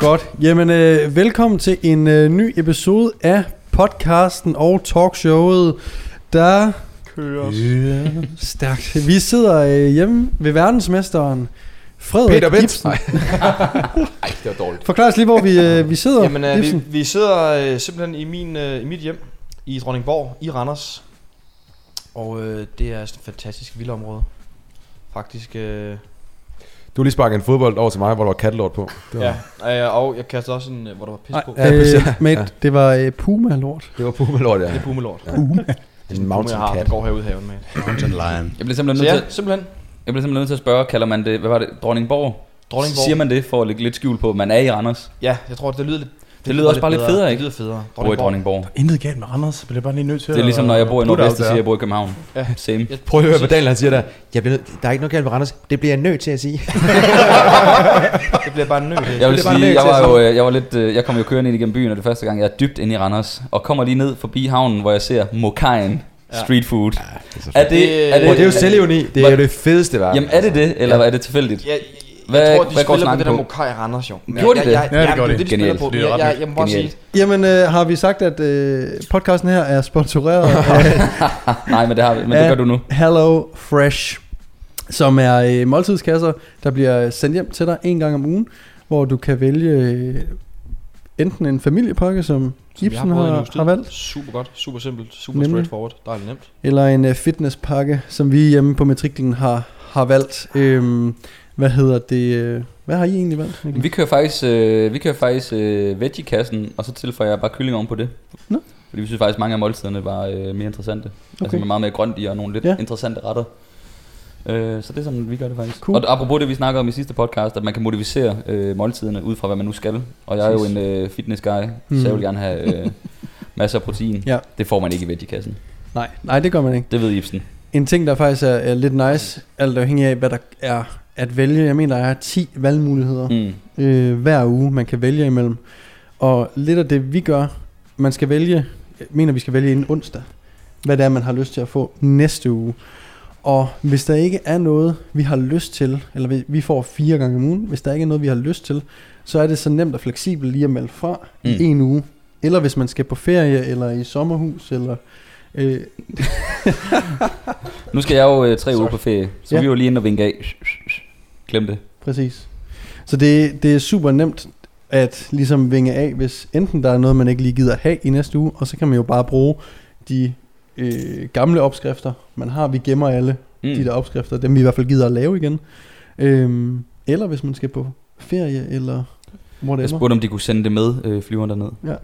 Godt. Jamen, øh, velkommen til en øh, ny episode af podcasten og talkshowet, der Kører. kører stærkt. Vi sidder øh, hjemme ved verdensmesteren Frederik Peter Bent. Ibsen. Ej, det var dårligt. Forklar os lige, hvor vi, øh, vi sidder. Jamen, øh, vi, vi sidder øh, simpelthen i, min, øh, i mit hjem i Dronningborg i Randers. Og øh, det er et fantastisk vildområde. Faktisk, øh, Du har lige sparket en fodbold over til mig, hvor der var kattelort på. Det var, ja. Og jeg kastede også en, øh, hvor der var pis på. Ja, præcis. øh, mate, det var øh, Puma-lort. det var pumalort, ja. Det er pumelort. Ja. Puma. En mountain jeg har, cat. der går herude i haven med. Mountain Lion. Jeg bliver simpelthen nødt ja, til, simpelthen. jeg bliver simpelthen nødt til at spørge, kalder man det, hvad var det, Dronningborg? Dronningborg. Siger man det for at lægge lidt skjul på, man er i Randers? Ja, jeg tror, det lyder lidt... Det lyder også bare lidt federe, ikke? Det lyder federe. Bor i Dronningborg. Intet galt med Randers, men det er bare lige nødt til Det er ligesom, når jeg bor i Nordvest, siger, jeg bor i København. Ja. Same. Jeg, Prøv at høre, hvad Daniel han siger der. Jeg bliver, der er ikke noget galt med Randers. Det bliver jeg nødt til at sige. Det bliver bare nødt. Jeg vil er sige, jeg var jo, øh, jeg var lidt, øh, jeg kom jo kørende ind igennem byen, og det er første gang, jeg er dybt inde i Randers, og kommer lige ned forbi havnen, hvor jeg ser Mokajen Ja. Street Food. det er Er det, er det, det er jo selvivni. Det er jo det fedeste verden. Jamen er det det, eller Ja. er det tilfældigt? Jeg, Hvad- jeg tror, de hvad går spiller på snakken det der på? Mokai Randers, jo. Gjorde de det? Jeg, jeg, Ja, det jeg, gør de. Det, de spiller Genialt. på. Jeg, jeg, jeg må bare sige, Jamen, øh, har vi sagt, at øh, podcasten her er sponsoreret af Nej, men det har vi, men det gør du nu. Hello Fresh, som er øh, måltidskasser, der bliver sendt hjem til dig en gang om ugen, hvor du kan vælge øh, enten en familiepakke, som, Som en har, har valgt, Super godt, super simpelt, super Nemlig. straightforward, dejligt nemt. eller en øh, fitnesspakke, som vi hjemme på matriklen har, har valgt. Øhm, hvad hedder det? øh, Hvad har I egentlig valgt? Vi kører faktisk, øh, vi kører faktisk øh, veggie-kassen, og så tilføjer jeg bare kylling oven på det. Nå. Fordi vi synes faktisk, at mange af måltiderne var øh, mere interessante. Okay. Altså Okay. med meget mere grønt i, og nogle lidt Ja. interessante retter. Øh, så det er sådan, vi gør det faktisk. Cool. Og apropos det, vi snakker om i sidste podcast, at man kan modificere øh, måltiderne ud fra, hvad man nu skal. Og jeg er jo en øh, fitness guy, mm. så jeg vil gerne have øh, masser af protein. Ja. Det får man ikke i veggie-kassen. Nej, nej, det gør man ikke. Det ved Ibsen. En ting, der faktisk er, er lidt nice, alt afhængig af, hvad der er at vælge. Jeg mener, der er 10 valgmuligheder Mm. øh, hver uge, man kan vælge imellem. Og lidt af det, vi gør, man skal vælge, jeg mener, vi skal vælge inden onsdag, hvad det er, man har lyst til at få næste uge. Og hvis der ikke er noget, vi har lyst til, eller vi- får fire gange om ugen, hvis der ikke er noget, vi har lyst til, så er det så nemt og fleksibelt lige at melde fra. Mm. i en uge. Eller hvis man skal på ferie, eller i sommerhus, eller... Øh, Nu skal jeg jo øh, tre uger på ferie, så Ja. vi er jo lige inde og vinke af. Glem det. Præcis. Så det, det er super nemt at ligesom vinge af, hvis enten der er noget, man ikke lige gider have i næste uge, og så kan man jo bare bruge de øh, gamle opskrifter, man har. Vi gemmer alle mm. De der opskrifter, dem vi i hvert fald gider at lave igen. Øhm, eller hvis man skal på ferie, eller Jeg whatever. spurgte, om de kunne sende det med øh, flyveren derned. Ja.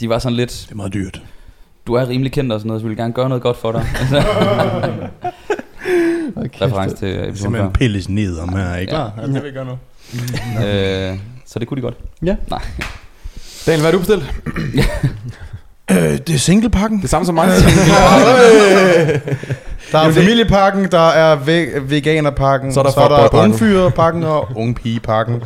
De var sådan lidt, Det er meget dyrt. Du er rimelig kendt og sådan noget, så vi vil gerne gøre noget godt for dig. Okay, Reference til Det er episoden simpelthen pilles ned om her, ikke? Ja. Ja. det vil vi gøre nu. øh, så det kunne de godt. Ja. Nej. Daniel, hvad har du bestilt? Øh, det er singlepakken. Det samme som mig. Der er familiepakken, der er ve- veganerpakken, Så er der så er der ungfyrepakken og ungpigepakken.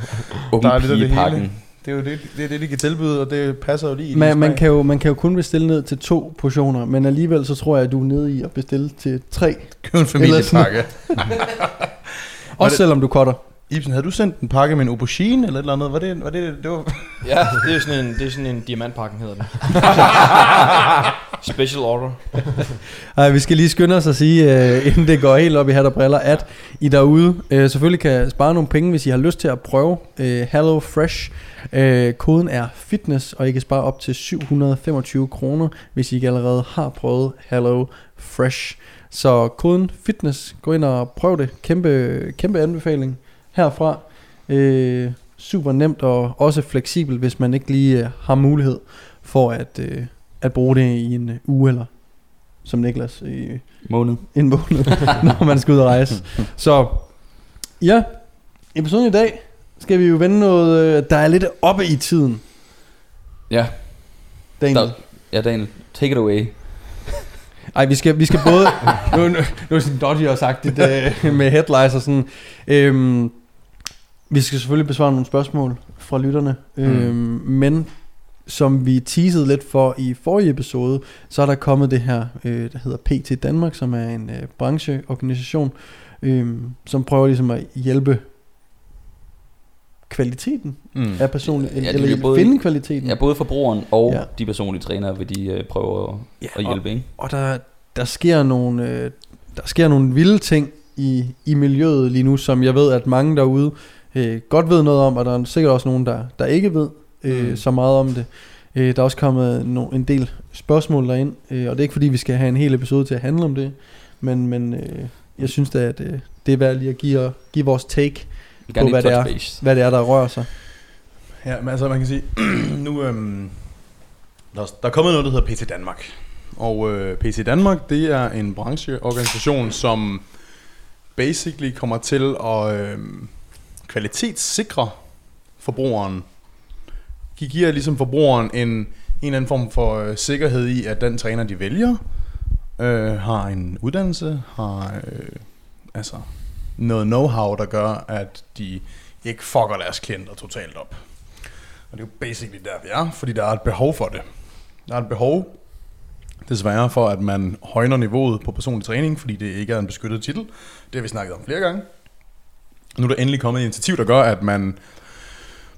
Unge Der er lidt af det hele. Det er jo det, det, er det, de kan tilbyde, og det passer jo lige Man, man, kan jo, man kan jo kun bestille ned til to portioner, men alligevel så tror jeg, at du er nede i at bestille til tre. købe en familiepakke. Også selvom du cutter. Ibsen, havde du sendt en pakke med en aubergine eller et eller andet? Var det, var det, det var... Ja, det er sådan en, det er sådan en diamantpakken, hedder den. Special order. Ej, vi skal lige skynde os at sige, øh, inden det går helt op i hat og briller, at I derude øh, selvfølgelig kan spare nogle penge, hvis I har lyst til at prøve øh, Hello Fresh. Øh, koden er fitness, og I kan spare op til 725 kroner, hvis I ikke allerede har prøvet Hello Fresh. Så koden fitness, gå ind og prøv det. Kæmpe, kæmpe anbefaling herfra. Øh, super nemt og også fleksibelt, hvis man ikke lige øh, har mulighed for at, øh, at bruge det i en øh, uge eller som Niklas i Måned. en måned, når man skal ud og rejse. Så ja, episoden i dag skal vi jo vende noget, øh, der er lidt oppe i tiden. Ja, Daniel. der, ja Daniel, take it away. Ej, vi skal, vi skal både... nu, nu, nu er det sådan dodgy og sagt det øh, med headlines og sådan. Øhm, vi skal selvfølgelig besvare nogle spørgsmål fra lytterne. Øhm, Men som vi teasede lidt for i forrige episode, så er der kommet det her, øh, der hedder PT Danmark, som er en øh, brancheorganisation, øh, som prøver ligesom at hjælpe kvaliteten Mm. af personlig, Ja, eller både- finde kvaliteten. Ja, både forbrugeren og Ja. de personlige trænere vil de øh, prøve at, Ja, at hjælpe, ikke? Og der, der sker nogle øh, der sker nogle vilde ting i, i miljøet lige nu, som jeg ved, at mange derude øh, godt ved noget om, og der er sikkert også nogen, der, der ikke ved øh, Mm. så meget om det. Øh, der er også kommet no, en del spørgsmål derind, øh, og det er ikke fordi, vi skal have en hel episode til at handle om det, men, men øh, jeg synes da, at øh, det er værd lige at give, give vores take, Gerne hvad det er. base. hvad det er, der rører sig. Ja, men altså man kan sige, nu øhm, der, er- der er kommet noget, der hedder PT Danmark. Og øh, PT Danmark, det er en brancheorganisation, som basically kommer til at øh, kvalitetssikre forbrugeren. De giver ligesom forbrugeren en, en eller anden form for øh, sikkerhed i, at den træner, de vælger, øh, har en uddannelse, har øh, altså noget know-how, der gør, at de ikke fucker deres klienter totalt op. Og det er jo basically der, vi er, fordi der er et behov for det. Der er et behov, desværre, for at man højner niveauet på personlig træning, fordi det ikke er en beskyttet titel. Det har vi snakket om flere gange. Nu er der endelig kommet et initiativ, der gør, at man,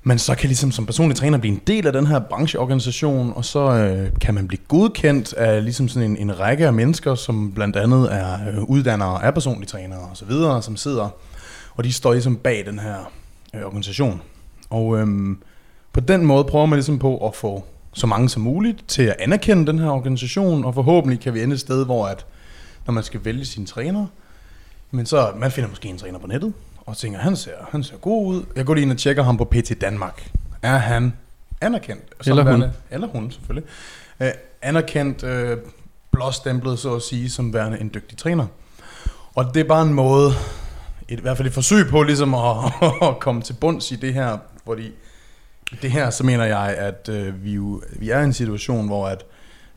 man så kan ligesom som personlig træner blive en del af den her brancheorganisation, og så øh, kan man blive godkendt af ligesom sådan en, en række af mennesker, som blandt andet er øh, uddannere af personlige trænere og så videre, som sidder, og de står ligesom bag den her øh, organisation. Og øh, på den måde prøver man ligesom på at få så mange som muligt til at anerkende den her organisation, og forhåbentlig kan vi ende et sted, hvor at, når man skal vælge sin træner, men så man finder måske en træner på nettet, og tænker, han ser, han ser god ud. Jeg går lige ind og tjekker ham på PT Danmark. Er han anerkendt? som Eller hun. værende- Eller hun, selvfølgelig. Øh, anerkendt, øh, blåstemplet, så at sige, som værende en dygtig træner. Og det er bare en måde, et, i hvert fald et forsøg på ligesom at, at komme til bunds i det her, fordi det her, så mener jeg, at øh, vi, jo, vi er i en situation, hvor at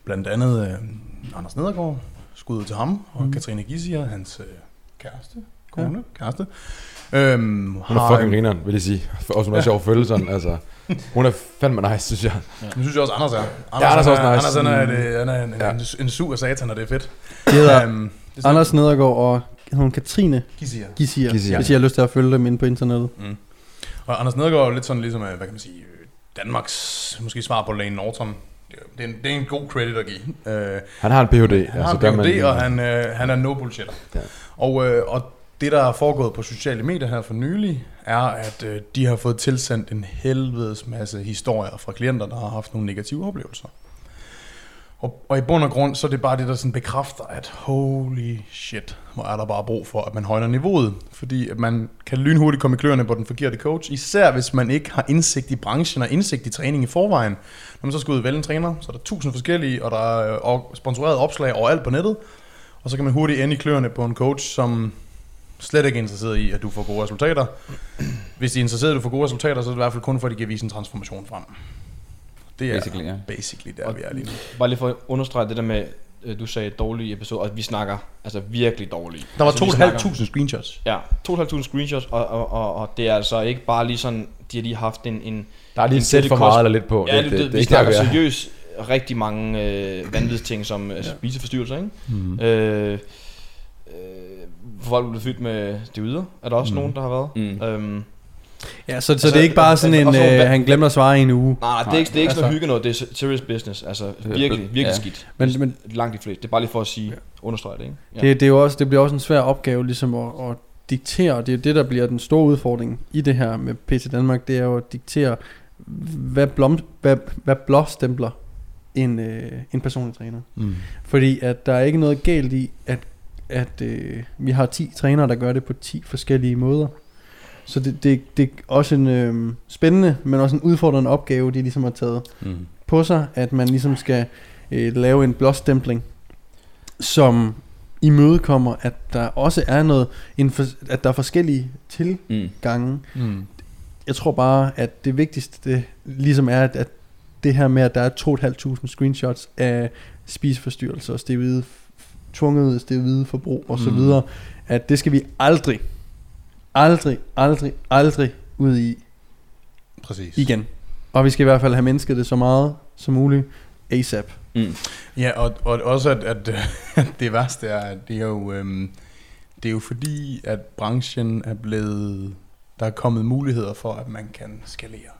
blandt andet øh, Anders Nedergaard, skud ud til ham, og mm. Katrine Gissier, hans øh, kæreste, kone, ja. kæreste, øhm, Hun er fucking grineren, vil jeg sige. For- Og hun er Ja. sjov at følge sådan, altså. Hun er fandme nice, synes jeg. Nu synes jeg også, Anders er. Anders, Anders er også nice. Anders han er, det, han er en, Ja. en, en sur satan, og det er fedt. Det hedder Øhm, det er Anders Nedergaard og hun Katrine Gissier. Gissier, Gissier. hvis I har lyst til at følge dem inde på internettet. Mm. Og Anders Nedergaard er lidt sådan ligesom, øh, hvad kan man sige, øh, Danmarks måske svar på Lane Norton. Det er, en, det er en god credit at give. Øh, Han har en Ph.D. han har en PhD, og han, øh, han er no bullshitter. Ja. Og, øh, og det, der er foregået på sociale medier her for nylig, er, at øh, de har fået tilsendt en helvedes masse historier fra klienter, der har haft nogle negative oplevelser. Og, og i bund og grund, så er det bare det, der sådan bekræfter, at holy shit, hvor er der bare brug for, at man højner niveauet. Fordi at man kan lynhurtigt komme i kløerne på den forkerte coach, især hvis man ikke har indsigt i branchen og indsigt i træning i forvejen. Når man så skal ud og vælge en træner, så er der tusind forskellige, og der er øh, og sponsoreret opslag overalt på nettet. Og så kan man hurtigt ende i kløerne på en coach, som slet ikke er interesseret i, at du får gode resultater. Hvis de er interesseret i, at du får gode resultater, så er det i hvert fald kun for, at de kan vise en transformation frem. Det er Basically, ja. basically der, Og- vi er lige nu. Bare lige for at understrege det der med, øh, du sagde dårlige episoder, og vi snakker altså virkelig dårlige. Der var altså, vi snakker- 2.500 screenshots. Ja, 2.500 screenshots, og, og, og, og, det er altså ikke bare lige sådan, de har lige haft en... en Der er lige en et sæt det for meget eller lidt på. Ja, det, det, det, vi snakker der, vi er. seriøst rigtig mange øh, vanvidsting som altså, spiseforstyrrelser, ikke? Mm. Øh, øh, folk er blevet fyldt med steroider, er der også Mm. nogen, der har været. Mm. Øhm, Ja, så, så Altså, det er ikke bare sådan og- en, og så- øh, han glemmer at svare i en uge. nej, nej, det er ikke, det er ikke altså- noget hygge noget, det er serious business. Altså virkelig, virkelig Ja. skidt. Men, men Langt de fleste. Det er bare lige for at sige, understrege det, ikke? Ja. det, det, er jo også, det bliver også en svær opgave ligesom at, at diktere, og det er det, der bliver den store udfordring i det her med PC Danmark, det er jo at diktere, hvad, blom, hvad, hvad blåstempler en, øh, en personlig træner. Mm. Fordi at der er ikke noget galt i, at, at øh, vi har 10 trænere, der gør det på 10 forskellige måder. Så det, det, det er også en øh, spændende, men også en udfordrende opgave, de ligesom har taget Mm. på sig, at man ligesom skal øh, lave en blåstempling, som imødekommer, at der også er noget, en for, at der er forskellige tilgange. Mm. Mm. Jeg tror bare, at det vigtigste det, ligesom er, at, at det her med, at der er 2.500 screenshots af spiseforstyrrelser og steroide, tvunget steroide forbrug og så Mm. videre, at det skal vi aldrig, aldrig, aldrig, aldrig ud i Præcis. igen. Og vi skal i hvert fald have mindsket det så meget som muligt ASAP. Mm. Ja, og, og også at, at, at det værste er, at det er jo, øhm, det er jo fordi, at branchen er blevet Der er kommet muligheder for, at man kan skalere.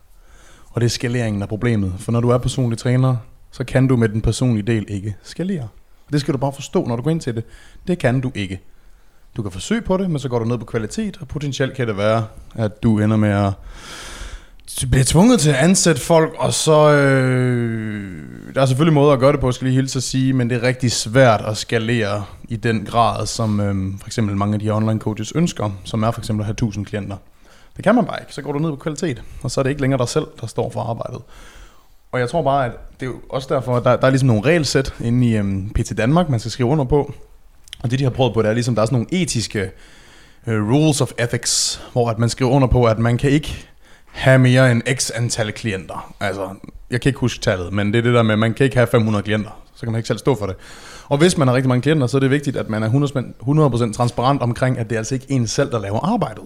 Og det er skaleringen af problemet. For når du er personlig træner, så kan du med den personlige del ikke skalere. Det skal du bare forstå, når du går ind til det. Det kan du ikke. Du kan forsøge på det, men så går du ned på kvalitet, og potentielt kan det være, at du ender med at bliver tvunget til at ansætte folk, og så... Øh, der er selvfølgelig måder at gøre det på, skal lige hilse at sige, men det er rigtig svært at skalere i den grad, som øh, for eksempel mange af de online coaches ønsker, som er for eksempel at have 1000 klienter. Det kan man bare ikke. Så går du ned på kvalitet, og så er det ikke længere dig selv, der står for arbejdet. Og jeg tror bare, at det er jo også derfor, at der, der er ligesom nogle regelsæt inde i øhm, PT Danmark, man skal skrive under på. Og det, de har prøvet på, det er ligesom, der er sådan nogle etiske øh, rules of ethics, hvor at man skriver under på, at man kan ikke have mere end x antal klienter. Altså, jeg kan ikke huske tallet, men det er det der med, at man kan ikke have 500 klienter. Så kan man ikke selv stå for det. Og hvis man har rigtig mange klienter, så er det vigtigt, at man er 100% transparent omkring, at det er altså ikke en selv, der laver arbejdet.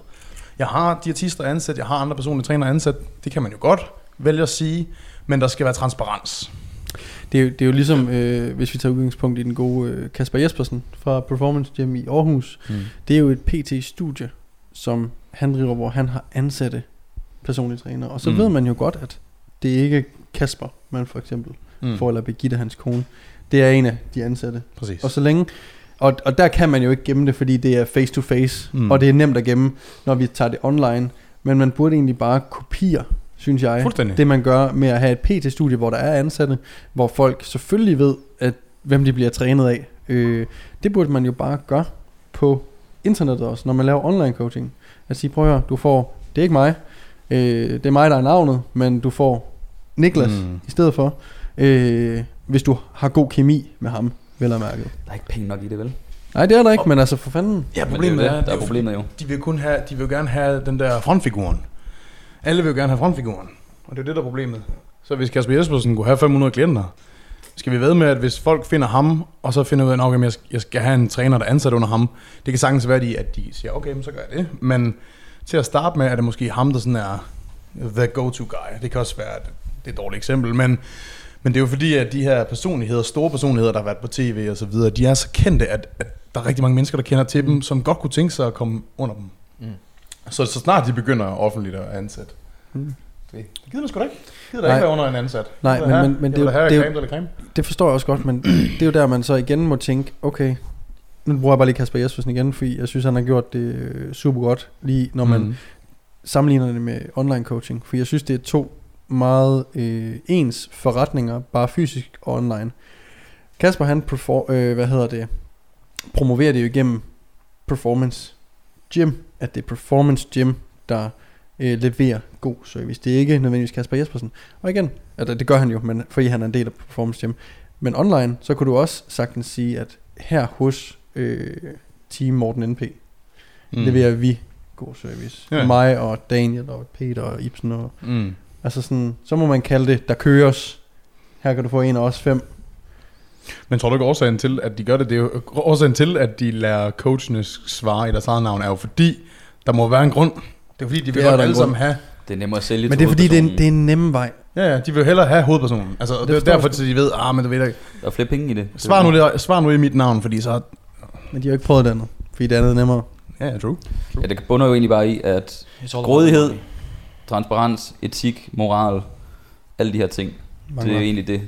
Jeg har diætister ansat, jeg har andre personlige træner ansat. Det kan man jo godt vælge at sige, men der skal være transparens. Det er, jo, det er jo ligesom, øh, hvis vi tager udgangspunkt i den gode øh, Kasper Jespersen fra Performance Gym i Aarhus. Mm. Det er jo et PT-studie, som han driver, hvor han har ansatte personlige træner. Og så mm. ved man jo godt, at det er ikke Kasper, man for eksempel mm. får, eller Birgitte, hans kone. Det er en af de ansatte. Præcis. Og så længe, og, og der kan man jo ikke gemme det, fordi det er face to face, mm. og det er nemt at gemme, når vi tager det online. Men man burde egentlig bare kopiere, synes jeg, det man gør med at have et PT-studie, hvor der er ansatte, hvor folk selvfølgelig ved, at hvem de bliver trænet af. Øh, det burde man jo bare gøre på internettet også, når man laver online coaching. At sige, prøv at høre, du får, det er ikke mig, øh, det er mig, der er navnet, men du får Niklas mm. i stedet for, øh, hvis du har god kemi med ham, vel og mærket. Der er ikke penge nok i det, vel? Nej, det er der ikke, men altså for fanden. Ja, problemet det er, er, det, der er jo, problemet jo. De vil kun have, de vil jo gerne have den der frontfiguren. Alle vil jo gerne have frontfiguren. Og det er det, der er problemet. Så hvis Kasper Jespersen kunne have 500 klienter, skal vi ved med, at hvis folk finder ham, og så finder ud af, at okay, jeg skal have en træner, der er ansat under ham, det kan sagtens være, at de siger, okay, så gør jeg det. Men til at starte med, er det måske ham, der sådan er the go-to guy. Det kan også være, at det er et dårligt eksempel, men, men det er jo fordi, at de her personligheder, store personligheder, der har været på tv og så videre, de er så kendte, at, at der er rigtig mange mennesker, der kender til dem, som godt kunne tænke sig at komme under dem. Mm. Så, så snart de begynder offentligt at ansætte. Mm. Det gider man sgu da ikke. Gider da ikke være under en ansat. Nej, men, men, men det, det, det, det, det, det, creme. det forstår jeg også godt, men det er jo der, man så igen må tænke, okay, nu bruger jeg bare lige Kasper Jespersen igen, fordi jeg synes, han har gjort det øh, super godt, lige når man mm. sammenligner det med online coaching. For jeg synes, det er to meget øh, ens forretninger, bare fysisk og online. Kasper, han perfor, øh, hvad hedder det, promoverer det jo igennem Performance Gym, at det er Performance Gym, der øh, leverer god service. Det er ikke nødvendigvis Kasper Jespersen. Og igen, altså, det gør han jo, men fordi han er en del af Performance Gym. Men online, så kunne du også sagtens sige, at her hos øh, Team Morten NP, mm. leverer vi god service. Ja. Mig og Daniel og Peter og Ibsen og... Mm. Altså sådan, så må man kalde det, der køres. Her kan du få en af os fem. Men tror du ikke årsagen til, at de gør det? Det er jo årsagen til, at de lærer coachene svare i deres eget navn, er jo fordi, der må være en grund. Det er fordi, de vil godt alle sammen have... Det er nemmere at sælge Men det er fordi, det er, en, det er en nem vej. Ja, ja, de vil hellere have hovedpersonen. Altså, det, det er derfor, at de ved, ah, men du ved ikke. Der er flere penge i det. Svar nu, svar nu i mit navn, fordi så... Men de har jo ikke prøvet det andet, fordi det andet er nemmere. Ja, yeah, true. true. Ja, det bunder jo egentlig bare i, at grådighed, transparens, etik, moral, alle de her ting, mangler. det er jo egentlig det,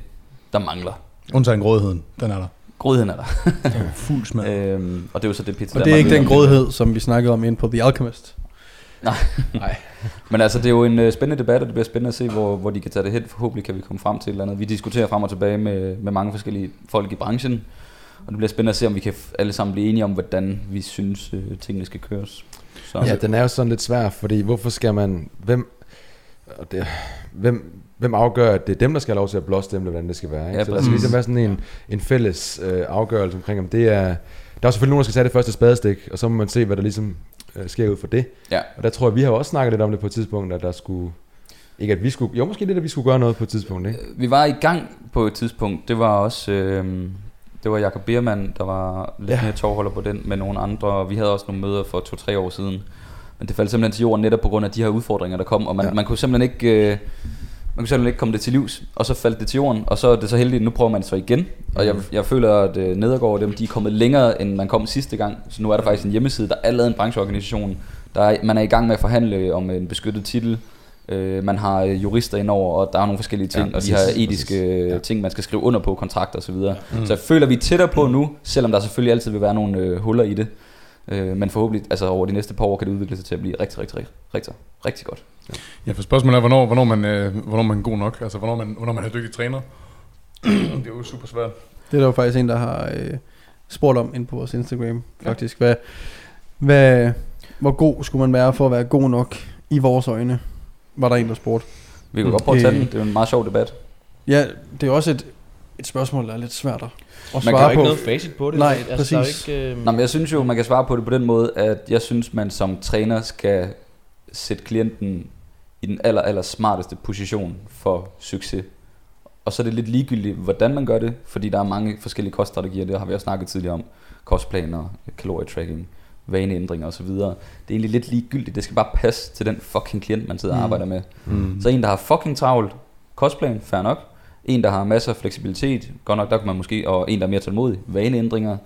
der mangler. Undtagen grådigheden, den er der. Grådigheden er der. det er fuld smad. Øhm, og det er jo så det Peter Og det er ikke den grådighed, som vi snakkede om ind på The Alchemist. Nej. Nej. Men altså, det er jo en uh, spændende debat, og det bliver spændende at se, hvor, hvor de kan tage det hen. Forhåbentlig kan vi komme frem til et eller andet. Vi diskuterer frem og tilbage med, med mange forskellige folk i branchen. Og det bliver spændende at se, om vi kan alle sammen blive enige om, hvordan vi synes, uh, tingene skal køres. Så. Ja, den er jo sådan lidt svær, fordi hvorfor skal man... Hvem, det, hvem, hvem afgør, at det er dem, der skal have lov til at blåstemple, hvordan det skal være. Ikke? Ja, så der skal ligesom være sådan en, en fælles øh, afgørelse omkring, om det er... Der er selvfølgelig nogen, der skal tage det første spadestik, og så må man se, hvad der ligesom øh, sker ud for det. Ja. Og der tror jeg, vi har også snakket lidt om det på et tidspunkt, at der skulle... Ikke at vi skulle... Jo, måske lidt, at vi skulle gøre noget på et tidspunkt, ikke? Vi var i gang på et tidspunkt. Det var også... Øh, det var Jakob Biermann, der var lidt ja. mere tovholder på den med nogle andre. Og vi havde også nogle møder for to-tre år siden. Men det faldt simpelthen til jorden netop på grund af de her udfordringer, der kom. Og man, ja. man kunne simpelthen ikke... Øh, man kunne simpelthen ikke komme det til livs, og så faldt det til jorden, og så er det så heldigt, nu prøver man så igen. Og jeg, jeg føler, at uh, Nedergaard dem, de er kommet længere, end man kom sidste gang. Så nu er der faktisk en hjemmeside, der er lavet en brancheorganisation, Der er, man er i gang med at forhandle om en beskyttet titel. Øh, man har øh, jurister indover, og der er nogle forskellige ting, Ja, og de præcis, har etiske præcis. Ja. ting, man skal skrive under på, kontrakter osv. Ja. Mm. Så jeg føler, vi er tættere på nu, selvom der selvfølgelig altid vil være nogle øh, huller i det. Øh, men forhåbentlig, altså over de næste par år, kan det udvikle sig til at blive rigtig, rigtig, rigtig, rigtig, rigtig godt. Ja, for spørgsmålet er, hvornår, hvornår, man, øh, hvornår man er god nok. Altså, hvornår man, hvornår man er dygtig træner. det er jo super svært. Det er der jo faktisk en, der har øh, spurgt om ind på vores Instagram, faktisk. Hvad, hvad, hvor god skulle man være for at være god nok i vores øjne? Var der en, der spurgte. Vi kan godt prøve at tage Øh. den. Det er en meget sjov debat. Ja, det er også et, et spørgsmål, der er lidt svært at Man svare kan jo ikke på. noget facit på det. Nej, Der præcis. er jo ikke, øh, Nå, men jeg synes jo, man kan svare på det på den måde, at jeg synes, man som træner skal sætte klienten i den aller, aller smarteste position for succes. Og så er det lidt ligegyldigt, hvordan man gør det, fordi der er mange forskellige koststrategier, det har vi også snakket tidligere om. Kostplaner, kalorietracking, vaneændringer osv. Det er egentlig lidt ligegyldigt, det skal bare passe til den fucking klient, man sidder og Mm. arbejder med. Mm. Så en, der har fucking travlt, kostplan, fair nok. En, der har masser af fleksibilitet, godt nok, der kan man måske, og en, der er mere tålmodig, vaneændringer.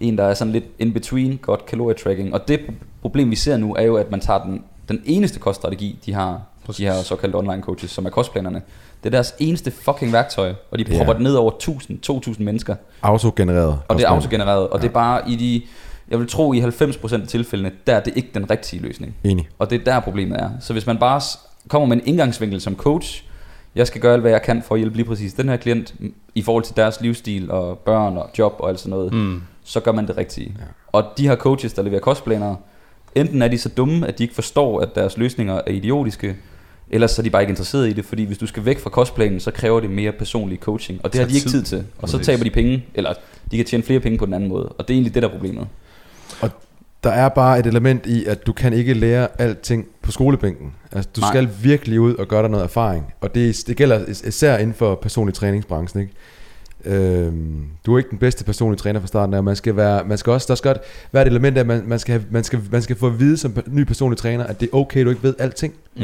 En, der er sådan lidt in between, godt kalorietracking. Og det problem, vi ser nu, er jo, at man tager den, den eneste koststrategi, de har, Præcis. de her såkaldte online coaches, som er kostplanerne. Det er deres eneste fucking værktøj, og de Ja. propper det ned over 1000-2000 mennesker. Autogenereret. Og det er autogenereret, og det er bare i de, jeg vil tro i 90% af tilfældene, der er det ikke den rigtige løsning. Enig. Og det er der problemet er. Så hvis man bare kommer med en indgangsvinkel som coach, jeg skal gøre alt, hvad jeg kan for at hjælpe lige præcis den her klient i forhold til deres livsstil og børn og job og alt sådan noget, Mm. så gør man det rigtige. Ja. Og de her coaches, der leverer kostplaner, enten er de så dumme, at de ikke forstår, at deres løsninger er idiotiske, ellers så er de bare ikke interesseret i det, fordi hvis du skal væk fra kostplanen, så kræver det mere personlig coaching, og det har de ikke tid. til. Og så taber de penge, eller de kan tjene flere penge på den anden måde, og det er egentlig det, der er problemet. Der er bare et element i, at du kan ikke lære alting på skolebænken. Altså, du Nej. Skal virkelig ud og gøre dig noget erfaring. Og det, det gælder is- især inden for personlig træningsbranchen. Ikke? Øhm, du er ikke den bedste personlige træner fra starten af. Man skal være, man skal også, der skal godt være et element af, at man, man, skal have, man, skal, man skal få at vide som ny personlig træner, at det er okay, du ikke ved alting. Mm.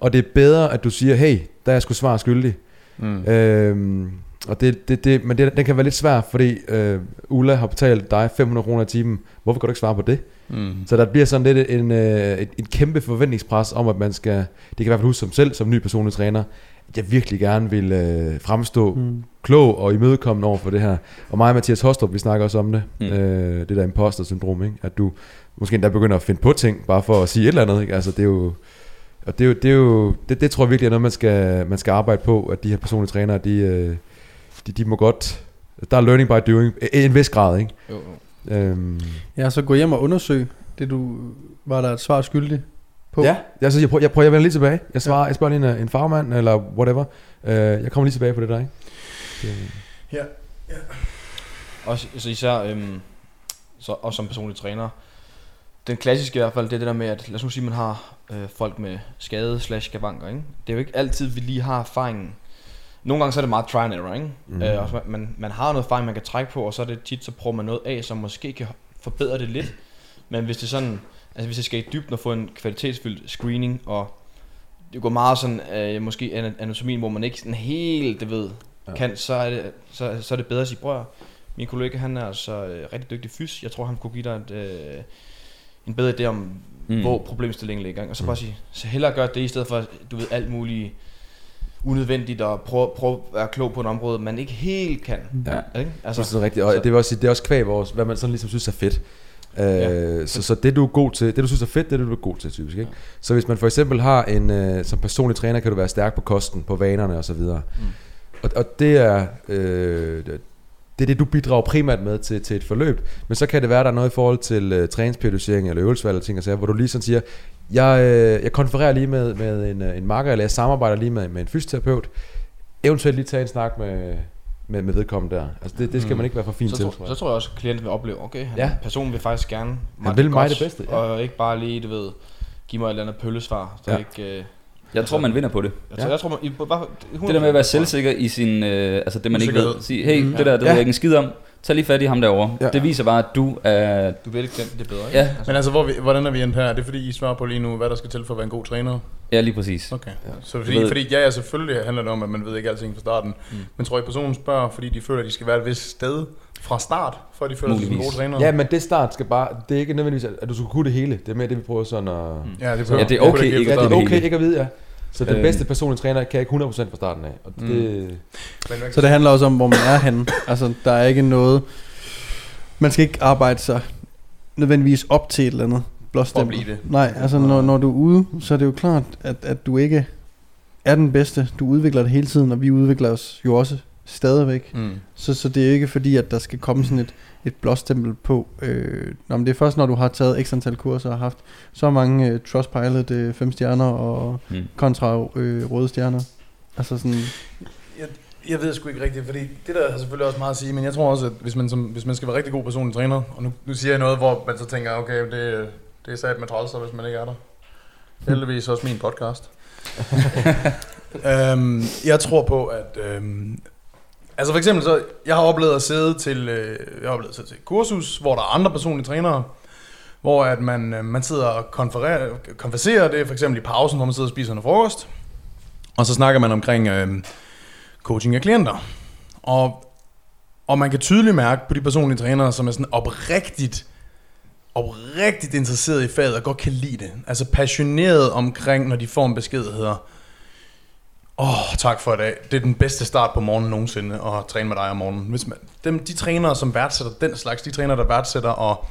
Og det er bedre, at du siger, hey, der er jeg sgu svar skyldig. Mm. Øhm, og det, det, det, men det, den kan være lidt svær, fordi øh, Ulla har betalt dig 500 kroner i timen. Hvorfor kan du ikke svare på det? Mm. Så der bliver sådan lidt en, øh, et, et kæmpe forventningspres om, at man skal, det kan i hvert fald huske som selv, som ny personlig træner, at jeg virkelig gerne vil øh, fremstå mm. Klog og imødekommende over for det her. Og mig og Mathias Hostrup, vi snakker også om det, Mm. øh, det der imposter syndrom, ikke? at du måske endda begynder at finde på ting, bare for at sige et eller andet. Ikke? Altså det er jo, og det, er jo, det, er jo, det, det tror jeg virkelig er noget, man skal, man skal arbejde på, at de her personlige trænere, de, øh, de, de må godt, der er learning by doing, i en vis grad, ikke? Jo, jo. Øhm, Ja, så gå hjem og undersøg det, du var der et svar skyldig på. Ja, altså, jeg, prøver, jeg prøver, jeg vender lige tilbage. Jeg svarer, jeg spørger lige en, en fagmand, eller whatever. Uh, jeg kommer lige tilbage på det der, ikke? Det, Også så især, øhm, så, også som personlig træner. Den klassiske i hvert fald, det er det der med, at lad os nu sige, at man har øh, folk med skade slash skavanker, ikke? Det er jo ikke altid, vi lige har erfaringen. Nogle gange så er det meget try and error, ikke? Mm. Øh, og så man, man har noget erfaring, man kan trække på, og så er det tit, så prøver man noget af, som måske kan forbedre det lidt. Men hvis det sådan, altså hvis det skal i dybden og få en kvalitetsfyldt screening, og det går meget sådan, øh, måske ana- anatomien, hvor man ikke sådan helt, det ved, Ja. kan, så er, det, så, så er det bedre at sige, bror, min kollega, han er altså øh, rigtig dygtig fys. Jeg tror, han kunne give dig et, øh, en bedre idé om, Mm. mm. hvor problemstillingen ligger. ikke? Og så bare sige, så hellere gøre det, i stedet for, du ved, alt muligt unødvendigt, og prøve, prøve at være klog på et område, man ikke helt kan. Ja. Ikke? altså, det er rigtigt. Og det vil også sige, det er også kvæg vores, hvad man sådan ligesom synes er fedt. Uh, Ja. så, så det du er god til, det du synes er fedt, det er det du er god til typisk, ikke? Så hvis man for eksempel har en, uh, som personlig træner, kan du være stærk på kosten, på vanerne og så videre. Mm. Og, og det er, øh, det er det, du bidrager primært med til, til et forløb. Men så kan det være, der er noget i forhold til uh, træningsperiodisering eller øvelsesvalg eller ting og sager, hvor du lige sådan siger, jeg, øh, jeg konfererer lige med, med en, øh, en marker, eller jeg samarbejder lige med, med en fysioterapeut. Eventuelt lige tage en snak med, med, med vedkommende der. Altså det, det skal Mm. man ikke være for fin Så, til, tror, så tror jeg også, at klienten vil opleve, okay, han, Ja. personen vil faktisk gerne mig vil mig det bedste, ja. Og ikke bare lige, du ved, give mig et eller andet pøllesvar. Så ja. ikke, øh, Jeg tror, man vinder på det. jeg, tror, Ja. jeg tror, man, i, bare, Det der med at være selvsikker i sin, øh, altså det man ikke ved. Sige, hey, Mm. det der, det Ja. ved jeg ikke en skid om. Tag lige fat i ham derovre. Ja. Det viser bare, at du er... Du vil ikke den, det er bedre, ikke? Ja, Men altså, hvor vi, hvordan er vi endt her? Er det fordi, I svarer på lige nu, hvad der skal til for at være en god træner? ja lige præcis. Okay. Ja. Så fordi, ved- fordi ja, ja, selvfølgelig handler det om, at man ved ikke alting fra starten. Mm. Men tror I, personen spørger, fordi de føler, at de skal være et vist sted, fra start, for at de føler sig som gode trænere? Ja, men det start skal bare, det er ikke nødvendigvis, at du skal kunne det hele. Det er mere det, vi prøver sådan at... Mm. ja, det, Ja, det er okay ikke Ja, det er okay ikke at vide, ja. Så den Øhm. bedste personlige træner kan ikke 100% fra starten af. Og det, Men, Så det handler også om, hvor man er henne. Altså, der er ikke noget... Man skal ikke arbejde sig nødvendigvis op til et eller andet blåstempel. For at blive det. Nej, altså når, når du er ude, så er det jo klart, at, at du ikke er den bedste. Du udvikler det hele tiden, og vi udvikler os jo også stadigvæk. Mm. Så, så det er jo ikke fordi, at der skal komme sådan et, et blåstempel på. Øh, nå, men det er først, når du har taget x antal kurser og haft så mange øh, Trustpilot øh, fem stjerner og Mm. kontra øh, røde stjerner. Altså sådan, Jeg, jeg ved sgu ikke rigtigt, fordi det der har selvfølgelig også meget at sige, men jeg tror også, at hvis man, som, hvis man skal være rigtig god personlig træner, og nu, nu siger jeg noget, hvor man så tænker, okay, det, det er sat med trælser, hvis man ikke er der. Heldigvis også min podcast. øhm, jeg tror på, at... Øhm, altså for eksempel så, jeg har oplevet at sidde til, øh, jeg har oplevet at sidde til et kursus, hvor der er andre personlige trænere, hvor at man, øh, man sidder og konfererer, konverserer, det er for eksempel i pausen, hvor man sidder og spiser noget frokost, og så snakker man omkring øh, coaching af klienter. Og, og man kan tydeligt mærke på de personlige trænere, som er sådan oprigtigt, oprigtigt interesseret i faget og godt kan lide det. Altså passioneret omkring, når de får en besked, der hedder, åh, oh, tak for i dag. Det er den bedste start på morgenen nogensinde at træne med dig om morgenen. Hvis man, dem, de trænere, som værdsætter den slags, de trænere, der værdsætter og,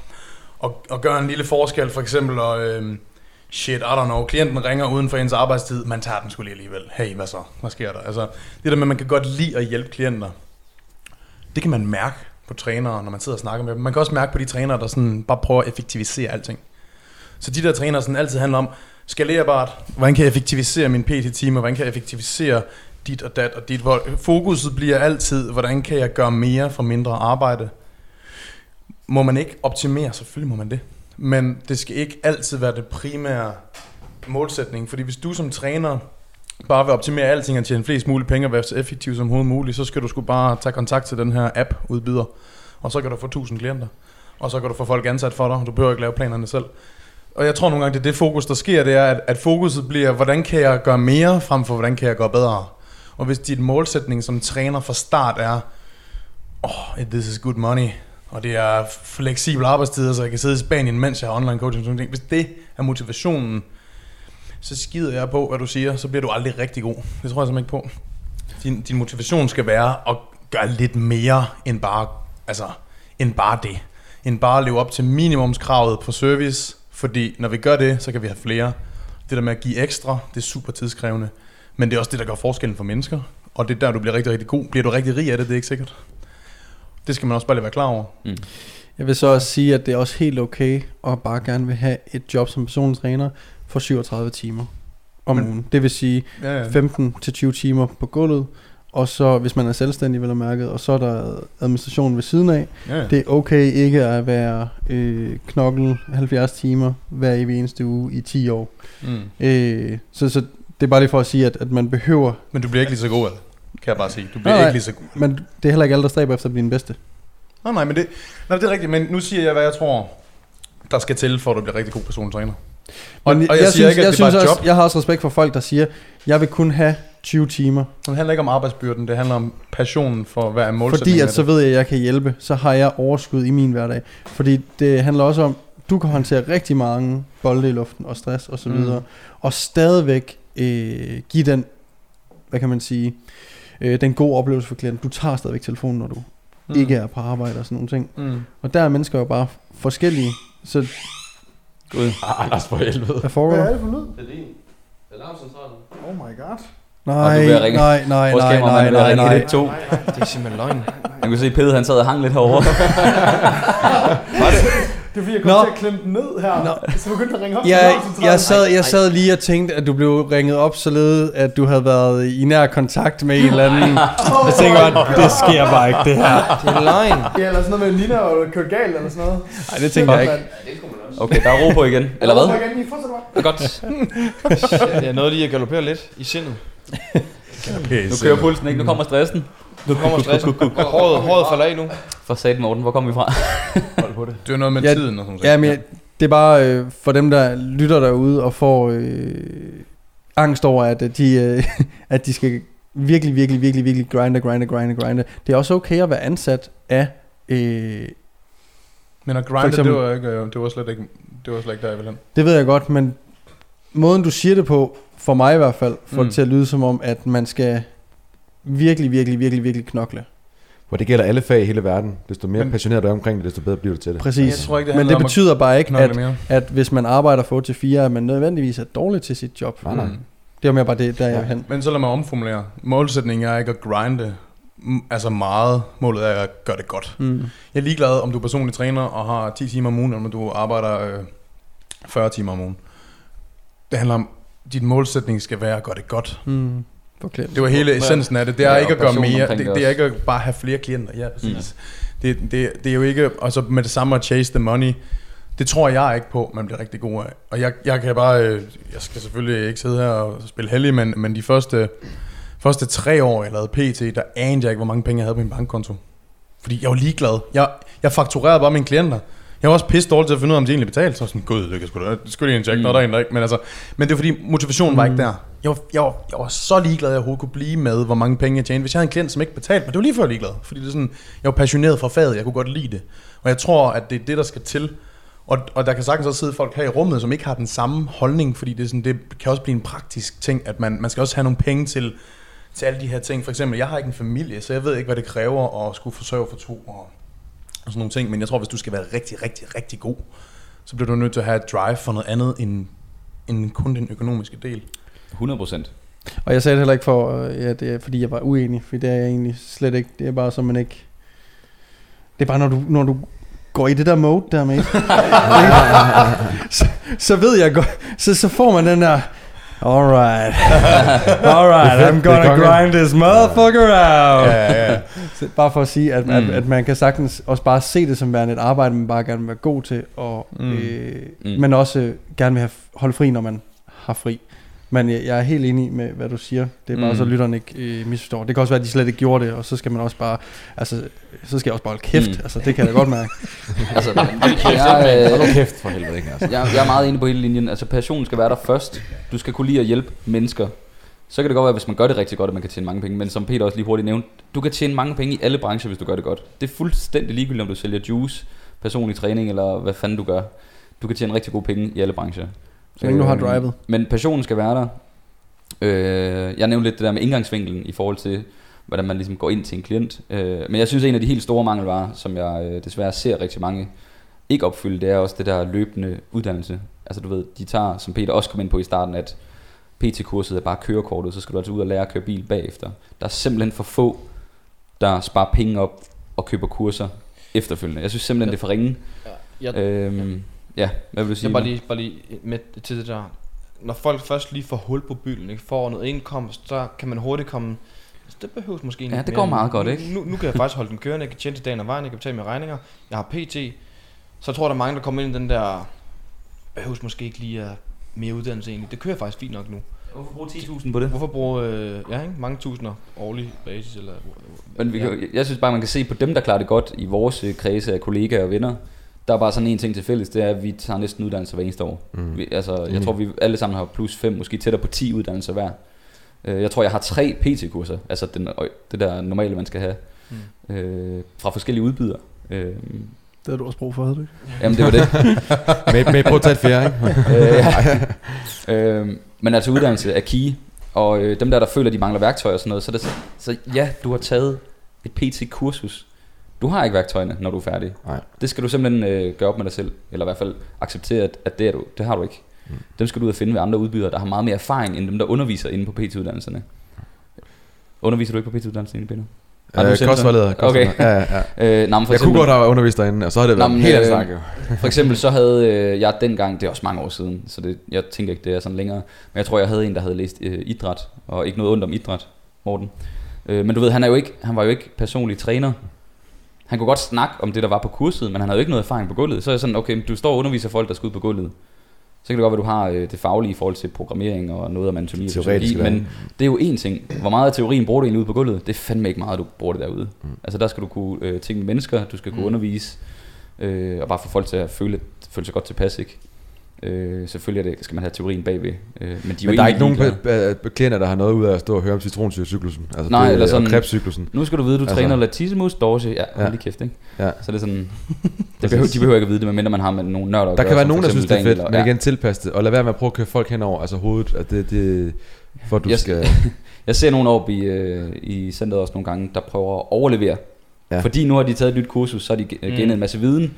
og, og gør en lille forskel, for eksempel, og, øh, shit, I don't know, klienten ringer uden for ens arbejdstid, man tager den skulle lige alligevel. Hey, hvad så? Hvad sker der? Altså, det der med, at man kan godt lide at hjælpe klienter, det kan man mærke på trænere, når man sidder og snakker med dem. Man kan også mærke på de trænere, der sådan bare prøver at effektivisere alting. Så de der trænere sådan altid handler om, skalerbart, hvordan kan jeg effektivisere min PT-timer, hvordan kan jeg effektivisere dit og dat og dit. Hvor fokuset bliver altid, hvordan kan jeg gøre mere for mindre arbejde. Må man ikke optimere? Selvfølgelig må man det. Men det skal ikke altid være det primære målsætning, fordi hvis du som træner bare vil optimere alting og tjene flest mulige penge og være så effektiv som overhovedet muligt, så skal du sgu bare tage kontakt til den her app-udbyder, og så kan du få 1000 klienter, og så kan du få folk ansat for dig, og du behøver ikke lave planerne selv. Og jeg tror nogle gange, det er det fokus, der sker, det er, at, at fokuset bliver, hvordan kan jeg gøre mere, frem for hvordan kan jeg gøre bedre. Og hvis dit målsætning som træner fra start er, oh, this is good money, og det er fleksibel arbejdstid, så jeg kan sidde i Spanien, mens jeg har online coaching. og Sådan noget. Hvis det er motivationen, så skider jeg på, hvad du siger, så bliver du aldrig rigtig god. Det tror jeg simpelthen ikke på. Din, din motivation skal være at gøre lidt mere end bare, altså, end bare det. End bare at leve op til minimumskravet på service, fordi når vi gør det, så kan vi have flere. Det der med at give ekstra, det er super tidskrævende. Men det er også det, der gør forskellen for mennesker. Og det er der, du bliver rigtig, rigtig god. Bliver du rigtig rig af det, det er ikke sikkert. Det skal man også bare lige være klar over. Mm. Jeg vil så også sige, at det er også helt okay at bare gerne vil have et job som personlig træner for 37 timer om Men- ugen. Det vil sige Ja, ja. 15-20 timer på gulvet, og så hvis man er selvstændig, vel mærket, og så er der administration ved siden af. ja, ja. Det er okay ikke at være øh, knokkel 70 timer hver evig eneste uge i 10 år. Mm. Øh, så, så det er bare lige for at sige, at, at man behøver, Men du bliver ikke lige så god det, kan jeg bare sige. Du bliver Nej, ikke lige så god. men det er heller ikke alle, der stræber efter at blive den bedste. Nej, nej, men det, nej, det er rigtigt. Men nu siger jeg, hvad jeg tror, der skal til, for at du bliver rigtig god personlig træner. Og, Men og jeg, jeg siger synes, ikke, at jeg det er bare synes et også, job. Jeg har også respekt for folk, der siger, jeg vil kun have 20 timer. Det handler ikke om arbejdsbyrden, det handler om passionen for, hvad er målsætningen Fordi at så ved jeg, at jeg kan hjælpe, så har jeg overskud i min hverdag. Fordi det handler også om, du kan håndtere rigtig mange bolde i luften og stress og så Mm. videre, og stadigvæk øh, give den, hvad kan man sige, øh, den gode oplevelse for klienten. Du tager stadigvæk telefonen, når du mm. ikke er på arbejde og sådan nogle ting. Mm. Og der er mennesker jo bare forskellige, så Gud. Ah, Anders for helvede. hvad foregår der? det for lyd? Det er din. Alarmcentralen. Oh my god. Og Nej, nej, nej, nej, nej, nej, ringe nej. 112. Det er simpelthen løgn. Man kunne se, at Pede han sad og hang lidt herovre. Det er fordi, jeg kom Nå. til at klemme den ned her. Nå. Så begyndte at ringe op til Jeg, sad, jeg sad lige og tænkte, at du blev ringet op, således at du havde været i nær kontakt med en eller anden. Jeg tænkte bare, det sker bare ikke, det her. Det er løgn. Ja, eller sådan noget med Nina og kørt galt eller sådan noget. Nej, det tænker jeg ikke. Det kunne man også. Okay, der er ro på igen. Eller hvad? Jeg igen, I fortsætter bare. Godt. Jeg nåede lige at galopere lidt i sindet. Nu kører pulsen ikke, nu kommer stressen. Nu kommer stressen. Håret, håret falder af nu. For sat Morten, hvor kom vi fra? Det er noget med Ja, tiden og sådan Ja, men jeg, det er bare øh, for dem, der lytter derude og får øh, angst over, at øh, de, øh, at de skal virkelig, virkelig, virkelig, virkelig grinde, grinde, grinde, grinde. Det er også okay at være ansat af Øh, Men at grinde, eksempel- det var, ikke, øh, det var slet ikke, det var slet ikke der, jeg ville hen. det ved jeg godt, men måden du siger det på, for mig i hvert fald, får mm. Det til at lyde som om, at man skal virkelig, virkelig, virkelig, virkelig knokle. Hvor det gælder alle fag i hele verden. Desto mere Men- passioneret du er omkring det, desto bedre bliver du til det. Præcis. Jeg tror ikke, det men handler det betyder bare ikke, at, mere. at hvis man arbejder 8 til 4, at man nødvendigvis er dårlig til sit job. Nej, nej. Mm. Det er mere bare det, der jeg vil hen. Men så lad mig omformulere. Målsætningen er ikke at grinde altså meget. Målet er at gøre det godt. Mm. Jeg er ligeglad, om du er personlig træner og har 10 timer om ugen, eller om du arbejder øh, 40 timer om ugen. Det handler om, din målsætning skal være at gøre det godt. Mm. Forklædt. Det var hele essensen af det. Det er Ja, ikke at gøre mere. Det, det er ikke at bare have flere klienter. Ja, præcis. Mm. Det, det, det er jo ikke, og så med det samme at chase the money. Det tror jeg ikke på, man bliver rigtig god af. Og jeg, jeg kan bare, øh, jeg skal selvfølgelig ikke sidde her og spille heldig, men, men de første, første tre år, jeg lavede PT, der anede jeg ikke, hvor mange penge jeg havde på min bankkonto. Fordi jeg var ligeglad. Jeg, jeg fakturerede bare mine klienter. Jeg var også pisse dårlig til at finde ud af, om de egentlig betalte. Så var sådan, gud, det kan sgu da, det skulle egentlig tjekke, Mm. mm. når der er en, der ikke. Men, altså, men det var fordi, motivationen var Mm. ikke der. Jeg var, jeg, var, jeg var så ligeglad, at jeg overhovedet kunne blive med, hvor mange penge jeg tjente. Hvis jeg havde en klient, som ikke betalte mig, det var lige før jeg var ligeglad. Fordi det er sådan, jeg var passioneret fra faget, jeg kunne godt lide det. Og jeg tror, at det er det, der skal til. Og, og der kan sagtens også sidde folk her i rummet, som ikke har den samme holdning, fordi det, er sådan, det kan også blive en praktisk ting, at man, man skal også have nogle penge til, til alle de her ting. For eksempel, jeg har ikke en familie, så jeg ved ikke, hvad det kræver at skulle forsørge for to og, og sådan nogle ting. Men jeg tror, hvis du skal være rigtig, rigtig, rigtig god, så bliver du nødt til at have et drive for noget andet end, end kun den økonomiske del. 100 procent. Og jeg sagde det heller ikke for, øh, ja, det er, fordi jeg var uenig, for det er jeg egentlig slet ikke. Det er bare så man ikke... Det er bare, når du, når du går i det der mode der, mate. så, så ved jeg godt, så, så får man den der... Alright, alright, I'm Det er gonna grind this motherfucker out. Ja, ja. Så bare for at sige, at, mm. at, at man kan sagtens også bare se det som værende et arbejde, man bare gerne vil være god til, og, mm. Mm. Øh, Mm. men også øh, gerne vil have holde fri, når man har fri. Men jeg, jeg er helt enig med, hvad du siger. Det er bare Mm. så lytterne ikke øh, misforstår. Det kan også være, at de slet ikke gjorde det, og så skal man også bare, altså, så skal jeg også bare holde kæft. Mm. Altså, det kan jeg da godt mærke. Altså, jeg, Hold øh, kæft for helvede, ikke? Altså. jeg, jeg er meget inde på hele linjen. Altså, passionen skal være der først. Du skal kunne lide at hjælpe mennesker. Så kan det godt være, hvis man gør det rigtig godt, at man kan tjene mange penge. Men som Peter også lige hurtigt nævnte, du kan tjene mange penge i alle brancher, hvis du gør det godt. Det er fuldstændig ligegyldigt, om du sælger juice, personlig træning, eller hvad fanden du gør. Du kan tjene rigtig gode penge i alle brancher. Så længe du har Øhm, drivet. Men passionen skal være der. Øh, jeg nævnte lidt det der med indgangsvinkelen i forhold til, hvordan man ligesom går ind til en klient. Øh, men jeg synes, en af de helt store mangelvarer, som jeg øh, desværre ser rigtig mange ikke opfylde, det er også det der løbende uddannelse. Altså du ved, de tager, som Peter også kom ind på i starten, at PT-kurset er bare kørekortet, så skal du altså ud og lære at køre bil bagefter. Der er simpelthen for få, der sparer penge op og køber kurser efterfølgende. Jeg synes simpelthen, det er for ringe. Jeg, Øhm, ja, hvad vil du sige? Jeg bare lige, bare lige med til det der. Når folk først lige får hul på bylden, ikke, får noget indkomst, så kan man hurtigt komme... Altså, det behøves måske Ja, ikke det mere. går meget godt, ikke? Nu, nu kan jeg faktisk holde den kørende, jeg kan tjene til dagen og vejen, jeg kan betale mine regninger, jeg har PT. Så jeg tror, der er mange, der kommer ind i den der... Behøves måske ikke lige at mere uddannelse egentlig. Det kører faktisk fint nok nu. Hvorfor bruge 10.000 på det? Hvorfor bruge øh, ja, ikke? mange tusinder årlig basis? Eller, Men vi kan, jeg synes bare, man kan se på dem, der klarer det godt i vores øh, kredse af kollegaer og venner. Der er bare sådan en ting til fælles, det er, at vi tager næsten uddannelse hver eneste år. Mm. Vi, altså, jeg Mm. tror, vi alle sammen har plus 5, måske tættere på 10 uddannelser hver. Øh, Jeg tror, jeg har tre PT-kurser, altså den, det der normale, man skal have, mm. øh, fra forskellige udbydere. Øh, Det havde du også brug for, havde du ikke? jamen, det var det. med, med på at tage et fjerde, ikke? øh, ja. øh, men altså uddannelse er key, og øh, dem der, der føler, de mangler værktøj og sådan noget, så, er det, så, så ja, du har taget et PT-kursus. Du har ikke værktøjerne, når du er færdig. Nej. Det skal du simpelthen øh, gøre op med dig selv, eller i hvert fald acceptere, at, at det, er du, det har du ikke. Mm. Dem skal du ud og finde ved andre udbydere, der har meget mere erfaring, end dem, der underviser inde på PT-uddannelserne. Underviser du ikke på PT-uddannelsen inde? Har du Øh, kostvejleder. Okay. Ja, ja, ja. Øh, nej, for Jeg kunne eksempel- godt have undervist derinde, og så havde det været men, helt anden øh, snak, jo. For eksempel så havde øh, jeg dengang, det er også mange år siden, så det, jeg tænker ikke, det er sådan længere, men jeg tror, jeg havde en, der havde læst øh, idræt, og ikke noget ondt om idræt, Morten. Øh, men du ved, han, er jo ikke, han var jo ikke personlig træner. Han kunne godt snakke om det, der var på kurset, men han havde jo ikke noget erfaring på gulvet. Så er jeg sådan, okay, du står og underviser folk, der skal ud på gulvet. Så kan det godt være, at du har øh, det faglige i forhold til programmering og noget om anatomi og fysiologi, men det er jo én ting. Hvor meget af teorien bruger du egentlig ude på gulvet? Det er fandme ikke meget, du bruger det derude. Mm. Altså der skal du kunne øh, tænke med mennesker, du skal kunne mm. undervise, øh, og bare få folk til at føle, føle sig godt tilpas, ikke? Øh, selvfølgelig er det, skal man have teorien bagved. Øh, men de er Men der er ikke nogen klienter, der har noget ud af at stå og høre om citronsyrecyklusen. Altså Nej, det, eller sådan- krebscyklusen. Nu skal du vide, du Altså- træner latissimus dorsi. Ja, Ja. lige kæft, ikke? Ja. Så det er sådan, det behøver, de behøver ikke at vide det, medmindre man har med nogle nørder at Der gøre, kan være nogen, der synes, det er fedt, Daniel, men og- igen tilpas det. Og lad være med at prøve at køre folk henover, altså hovedet, at det, det for at du Jeg- skal... Jeg ser nogen op i, øh, i centret også nogle gange, der prøver at overlevere. Ja. Fordi nu har de taget et nyt kursus, så har de mm. gennet en masse viden.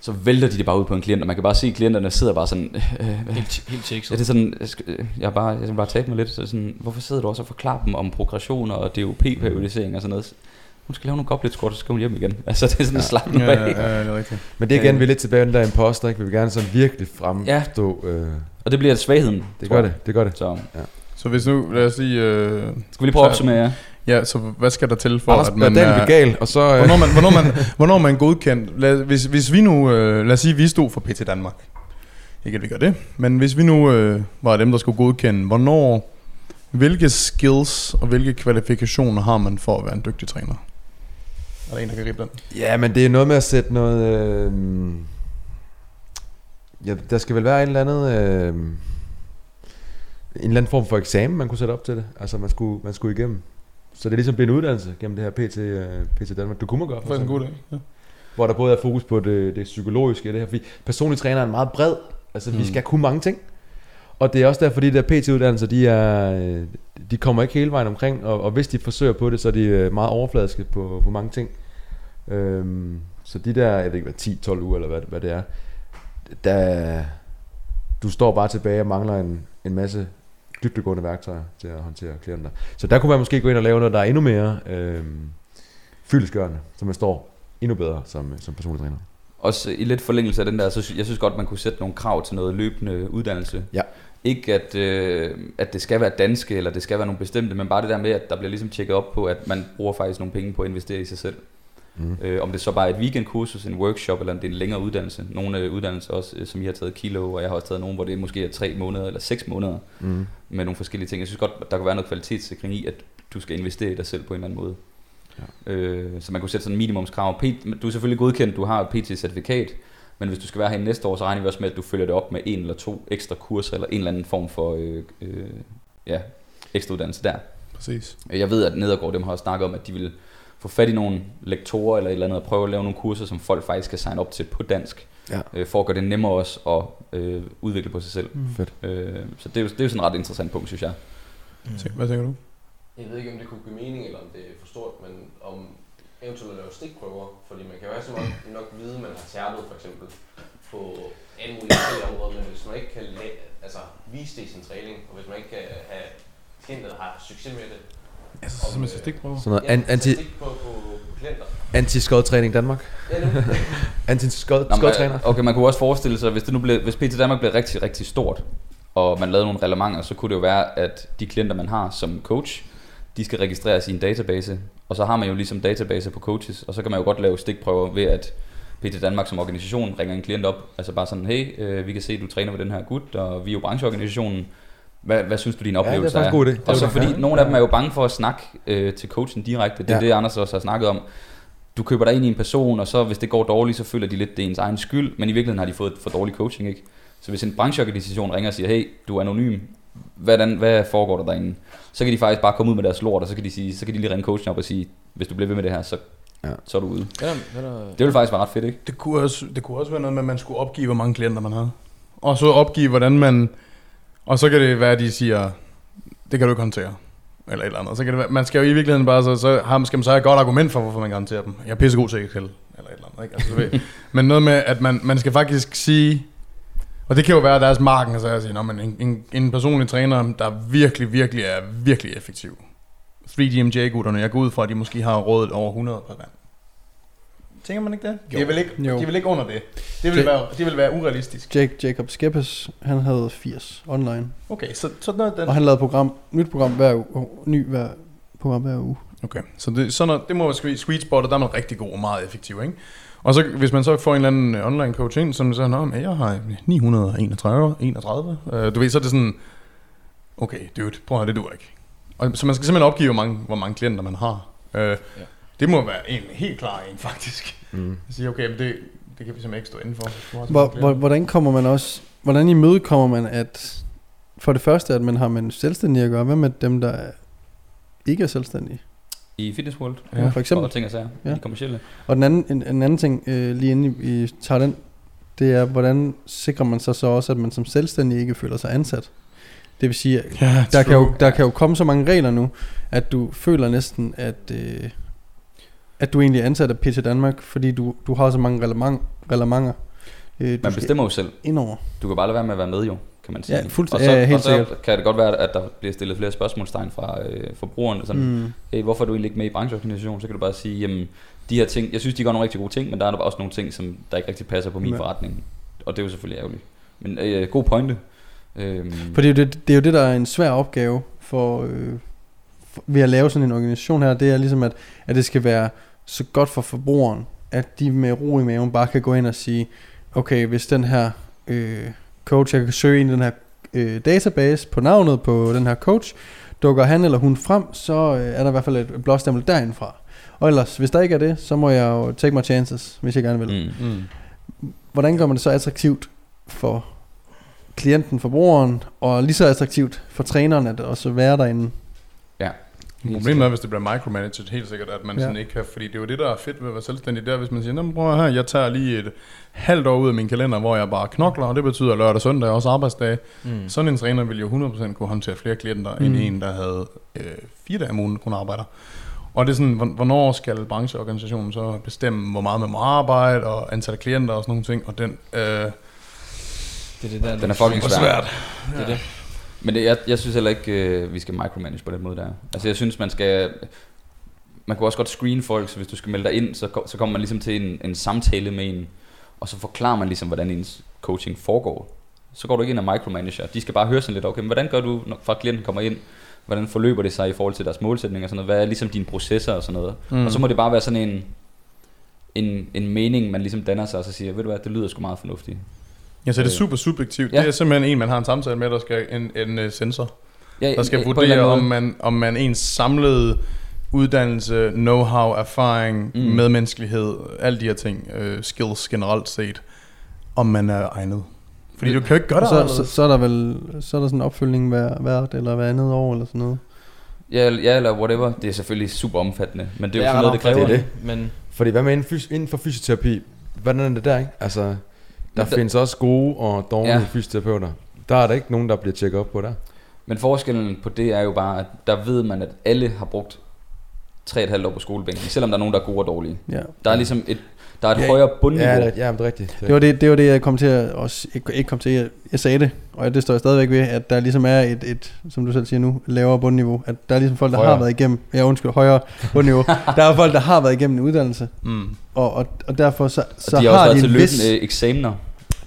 Så vælter de det bare ud på en klient, og man kan bare se, at klienterne sidder bare sådan... Øh, øh, Helt, helt tekset. Ja, det er sådan, jeg, skal, jeg, er bare, jeg skal bare tabe mig lidt. Så sådan, hvorfor sidder du også og forklarer dem om progressioner og DOP-periodisering og sådan noget? Hun skal lave nogle goblet squat, så skal hun hjem igen. Altså, det er sådan ja. slap nu Ja, af. ja, det er rigtigt. Men det er igen, vi er lidt tilbage den der imposter, ikke? Vi vil gerne sådan virkelig fremstå... Øh, Og det bliver svagheden. det gør det, det gør det. Så Så hvis nu, lad os sige, øh, skal vi lige prøve at opsummere, ja. så hvad skal der til for, Anders at man er, bliver gal, og så... Øh, hvornår, man, hvornår, man, hvornår er man godkendt? Lad, hvis, hvis vi nu, øh, lad os sige, vi stod for PT Danmark. Ikke at vi gør det, men hvis vi nu øh, var dem, der skulle godkende, hvornår, hvilke skills og hvilke kvalifikationer har man for at være en dygtig træner? Er der en, der kan gribe den? Ja, men det er noget med at sætte noget... Øh, ja, der skal vel være en eller andet... Øh, en eller anden form for eksamen, man kunne sætte op til det. Altså, man skulle, man skulle igennem. Så det er ligesom blive en uddannelse gennem det her PT, øh, PT Danmark. Det kunne man gøre, for Det er en god dag. Ja. Hvor der både er fokus på det, det psykologiske i det her. Fordi personlig træner er en meget bred. Altså, mm. vi skal kunne mange ting. Og det er også derfor, de der PT-uddannelser, de, er, de kommer ikke hele vejen omkring. Og, og hvis de forsøger på det, så er de øh, meget overfladiske på, på mange ting. Øhm, så de der, jeg ved ikke hvad, 10-12 uger, eller hvad, hvad det er, der, du står bare tilbage og mangler en, en masse dybdegående værktøjer til at håndtere klienter. Så der kunne man måske gå ind og lave noget, der er endnu mere øhm, fyldesgørende, så man står endnu bedre som, som personlig træner. Også i lidt forlængelse af den der, så jeg synes godt, man kunne sætte nogle krav til noget løbende uddannelse. Ja. Ikke at, øh, at det skal være danske, eller det skal være nogle bestemte, men bare det der med, at der bliver ligesom tjekket op på, at man bruger faktisk nogle penge på at investere i sig selv. Mm. Øh, om det så bare er et weekendkursus, en workshop, eller om det er en længere uddannelse. Nogle øh, uddannelser også, øh, som I har taget kilo, og jeg har også taget nogle, hvor det måske er tre måneder eller seks måneder, Mm. med nogle forskellige ting. Jeg synes godt, der kan være noget kvalitetssikring i, at du skal investere i dig selv på en eller anden måde. Ja. Øh, så man kunne sætte sådan en minimumskrav. Du er selvfølgelig godkendt, du har et PT-certifikat, men hvis du skal være her næste år, så regner vi også med, at du følger det op med en eller to ekstra kurser, eller en eller anden form for øh, øh, ja, ekstra uddannelse der. Præcis. Jeg ved, at Nedergaard dem har også snakket om, at de vil få fat i nogle lektorer eller et eller andet, og prøve at lave nogle kurser, som folk faktisk kan signe op til på dansk, Ja. øh, for at gøre det nemmere også at øh, udvikle på sig selv. Mm. Fedt. Øh, så det er, jo, det er jo sådan et ret interessant punkt, synes jeg. Tænk- Hvad tænker du? Jeg ved ikke, om det kunne give mening, eller om det er for stort, men om eventuelt at lave stikprøver, fordi man kan jo altid nok, nok vide, at man har tærpet for eksempel på alle mulige forskellige områder, men hvis man ikke kan la- altså, vise det i sin træning, og hvis man ikke kan have klienter, der har succes med det, Altså, som en stikprøve. Sådan noget an- anti, stik på, på, på klienter. anti-skodtræning Danmark. Ja, nu. Anti-skod, Nå, men, skodtræner. okay, man kunne også forestille sig, hvis, det nu blev, hvis PT Danmark blev rigtig, rigtig stort, og man lavede nogle relevanter, så kunne det jo være, at de klienter, man har som coach, de skal registreres i en database, og så har man jo ligesom database på coaches, og så kan man jo godt lave stikprøver ved, at PT Danmark som organisation ringer en klient op, altså bare sådan, hey, øh, vi kan se, at du træner med den her gut, og vi er jo brancheorganisationen, hvad, hvad synes du, din oplevelse faktisk en god idé. Det Og så fordi gerne. nogle af dem er jo bange for at snakke øh, til coachen direkte, det er Ja. det, Anders også har snakket om. Du køber dig ind i en person, og så hvis det går dårligt, så føler de lidt, det er ens egen skyld, men i virkeligheden har de fået for dårlig coaching, ikke? Så hvis en brancheorganisation ringer og siger, hey, du er anonym, hvordan, hvad foregår der derinde? Så kan de faktisk bare komme ud med deres lort, og så kan de, sige, så kan de lige ringe coachen op og sige, hvis du bliver ved med det her, så, Ja. ja. så er du ude. Ja, ja, der, Det vil faktisk være ret fedt, ikke? Det kunne, også, det kunne også være noget med, at man skulle opgive, hvor mange klienter man havde. Og så opgive, hvordan man... Og så kan det være, at de siger, det kan du ikke håndtere. Eller et eller andet. Så kan det være, man skal jo i virkeligheden bare, så, så har, skal man så have et godt argument for, hvorfor man kan håndtere dem. Jeg er pissegod til Excel. Eller et eller andet. Ikke? Altså, ved. Men noget med, at man, man skal faktisk sige... Og det kan jo være deres marken, så jeg siger, men en, en, en personlig træner, der virkelig, virkelig er virkelig effektiv. 3DMJ-gutterne, jeg går ud fra, at de måske har rådet over 100 per mand. Tænker man ikke det? Jo. De er vel ikke, Jo. de er vel ikke under det. Det vil, Det- være, det vil være urealistisk. Jake, Jacob Skeppes, han havde 80 online. Okay, så sådan noget, den, Og han lavede program, nyt program hver uge, og ny hver program hver uge. Okay, så det, sådan noget, det må være sweet, sweet spot, og der er man rigtig god og meget effektiv, ikke? Og så hvis man så får en eller anden øh, online coach ind, som siger, at jeg har 931, 31, øh, du ved, så er det sådan, okay, dude, prøv at høre, det duer ikke. Og, så man skal simpelthen opgive, hvor mange, hvor mange klienter man har. Øh, ja. Det må være en helt klar en, faktisk. Mm. Jeg siger, okay, men det, det kan vi simpelthen ikke stå inden for. Du har så Hvor, hvordan kommer man også hvordan imødekommer man, at for det første, at man har med en selvstændig at gøre, hvad med dem, der er- ikke er selvstændige? I Fitness World, Ja, for eksempel. og ting og sager, Ja. de kommercielle. Og den anden, en, en anden ting, øh, lige inden I, I tager den, det er, hvordan sikrer man sig så også, at man som selvstændig ikke føler sig ansat? Det vil sige, at Ja, der kan, jo, der kan jo komme så mange regler nu, at du føler næsten, at, øh, at du egentlig er ansat af PT Danmark, fordi du, du har så mange relevant, relevanter. Øh, Man bestemmer jo selv. Indover. Du kan bare lade være med at være med jo, kan man sige. Ja, fuldstændig. Og så, Ja, helt og så sikkert. kan det godt være, at der bliver stillet flere spørgsmålstegn fra øh, forbrugerne. Sådan, mm. Mm. hey, hvorfor er du egentlig ikke med i brancheorganisationen? Så kan du bare sige, jamen, de her ting, jeg synes, de gør nogle rigtig gode ting, men der er der også nogle ting, som der ikke rigtig passer på min Ja. forretning. Og det er jo selvfølgelig ærgerligt. Men øh, god pointe. Øhm, For det er, jo det, det er jo det, der er en svær opgave for, øh, for, ved at lave sådan en organisation her, det er ligesom, at, at det skal være så godt for forbrugeren, at de med ro i maven bare kan gå ind og sige, okay, hvis den her øh, coach, jeg kan søge ind i den her øh, database på navnet på den her coach, dukker han eller hun frem, så øh, er der i hvert fald et blåstempel derindfra. Og ellers, hvis der ikke er det, så må jeg jo take my chances, hvis jeg gerne vil. mm. Mm. Hvordan gør man det så attraktivt for klienten, forbrugeren, og lige så attraktivt for træneren at også være derinde? Problemet er, hvis det bliver micromanaged, helt sikkert, at man Ja. sådan ikke kan, fordi det er jo det, der er fedt ved at være selvstændig, der hvis man siger, "Nå, prøv her, jeg tager lige et halvt år ud af min kalender, hvor jeg bare knokler, og det betyder lørdag og søndag, også arbejdsdage. Mm. Sådan en træner ville jo 100% kunne håndtere flere klienter, mm. End en, der havde øh, fire dage om ugen kun arbejder. Og det er sådan, hvorn- hvornår skal brancheorganisationen så bestemme, hvor meget man må arbejde, og antal klienter og sådan nogle ting, og den... Øh, Det er det der, Den er fucking svært. Det er det. Men det, jeg, jeg synes heller ikke, øh, vi skal micromanage på den måde der. Altså jeg synes, man skal... Man kunne også godt screen folk, så hvis du skal melde dig ind, så, så kommer man ligesom til en, en samtale med en, og så forklarer man ligesom, hvordan ens coaching foregår. Så går du ikke ind og micromanager. De skal bare høre sådan lidt, okay, men hvordan gør du, når fra klienten kommer ind? Hvordan forløber det sig i forhold til deres målsætninger og sådan noget? Hvad er ligesom dine processer og sådan noget? Mm. Og så må det bare være sådan en, en, en mening, man ligesom danner sig, og så siger, ved du hvad, det lyder sgu meget fornuftigt. Ja, så er det Øh. super subjektivt. Ja. Det er simpelthen en, man har en samtale med, der skal en, en uh, sensor. Ja, der skal ja, eller vurdere, om man, om man ens samlede uddannelse, know-how, erfaring, Mm. medmenneskelighed, alle de her ting, uh, skills generelt set, om man er egnet. Fordi du kan jo ikke gøre det så, så, så, er der vel så er der sådan en opfølgning hver, hvert eller hver andet år eller sådan noget. Ja, ja, eller whatever. Det er selvfølgelig super omfattende, men det er jo Det sådan noget, det kræver. Det er det. Men Fordi hvad med inden, fys- inden for fysioterapi? Hvordan er det der, ikke? Altså, der der- findes også gode og dårlige Ja. fysioterapeuter. Der er der ikke nogen, der bliver tjekket op på der. Men forskellen på det er jo bare, at der ved man, at alle har brugt 3,5 år på skolebænken, selvom der er nogen, der er gode og dårlige. Ja. Der er ligesom et, der er et Ja, højere bundniveau. Ja, det, er- ja, det er rigtigt. Det var det, det var det, jeg kom til at også, ikke, ikke kom til, jeg, jeg sagde det, og det står jeg stadigvæk ved, at der ligesom er et, et som du selv siger nu, lavere bundniveau. At der er ligesom folk, der Højere. har været igennem, ja undskyld, højere bundniveau. der er folk, der har været igennem en uddannelse, Mm. og, og, og derfor så, Og så de har også har været de til vis, eksamener.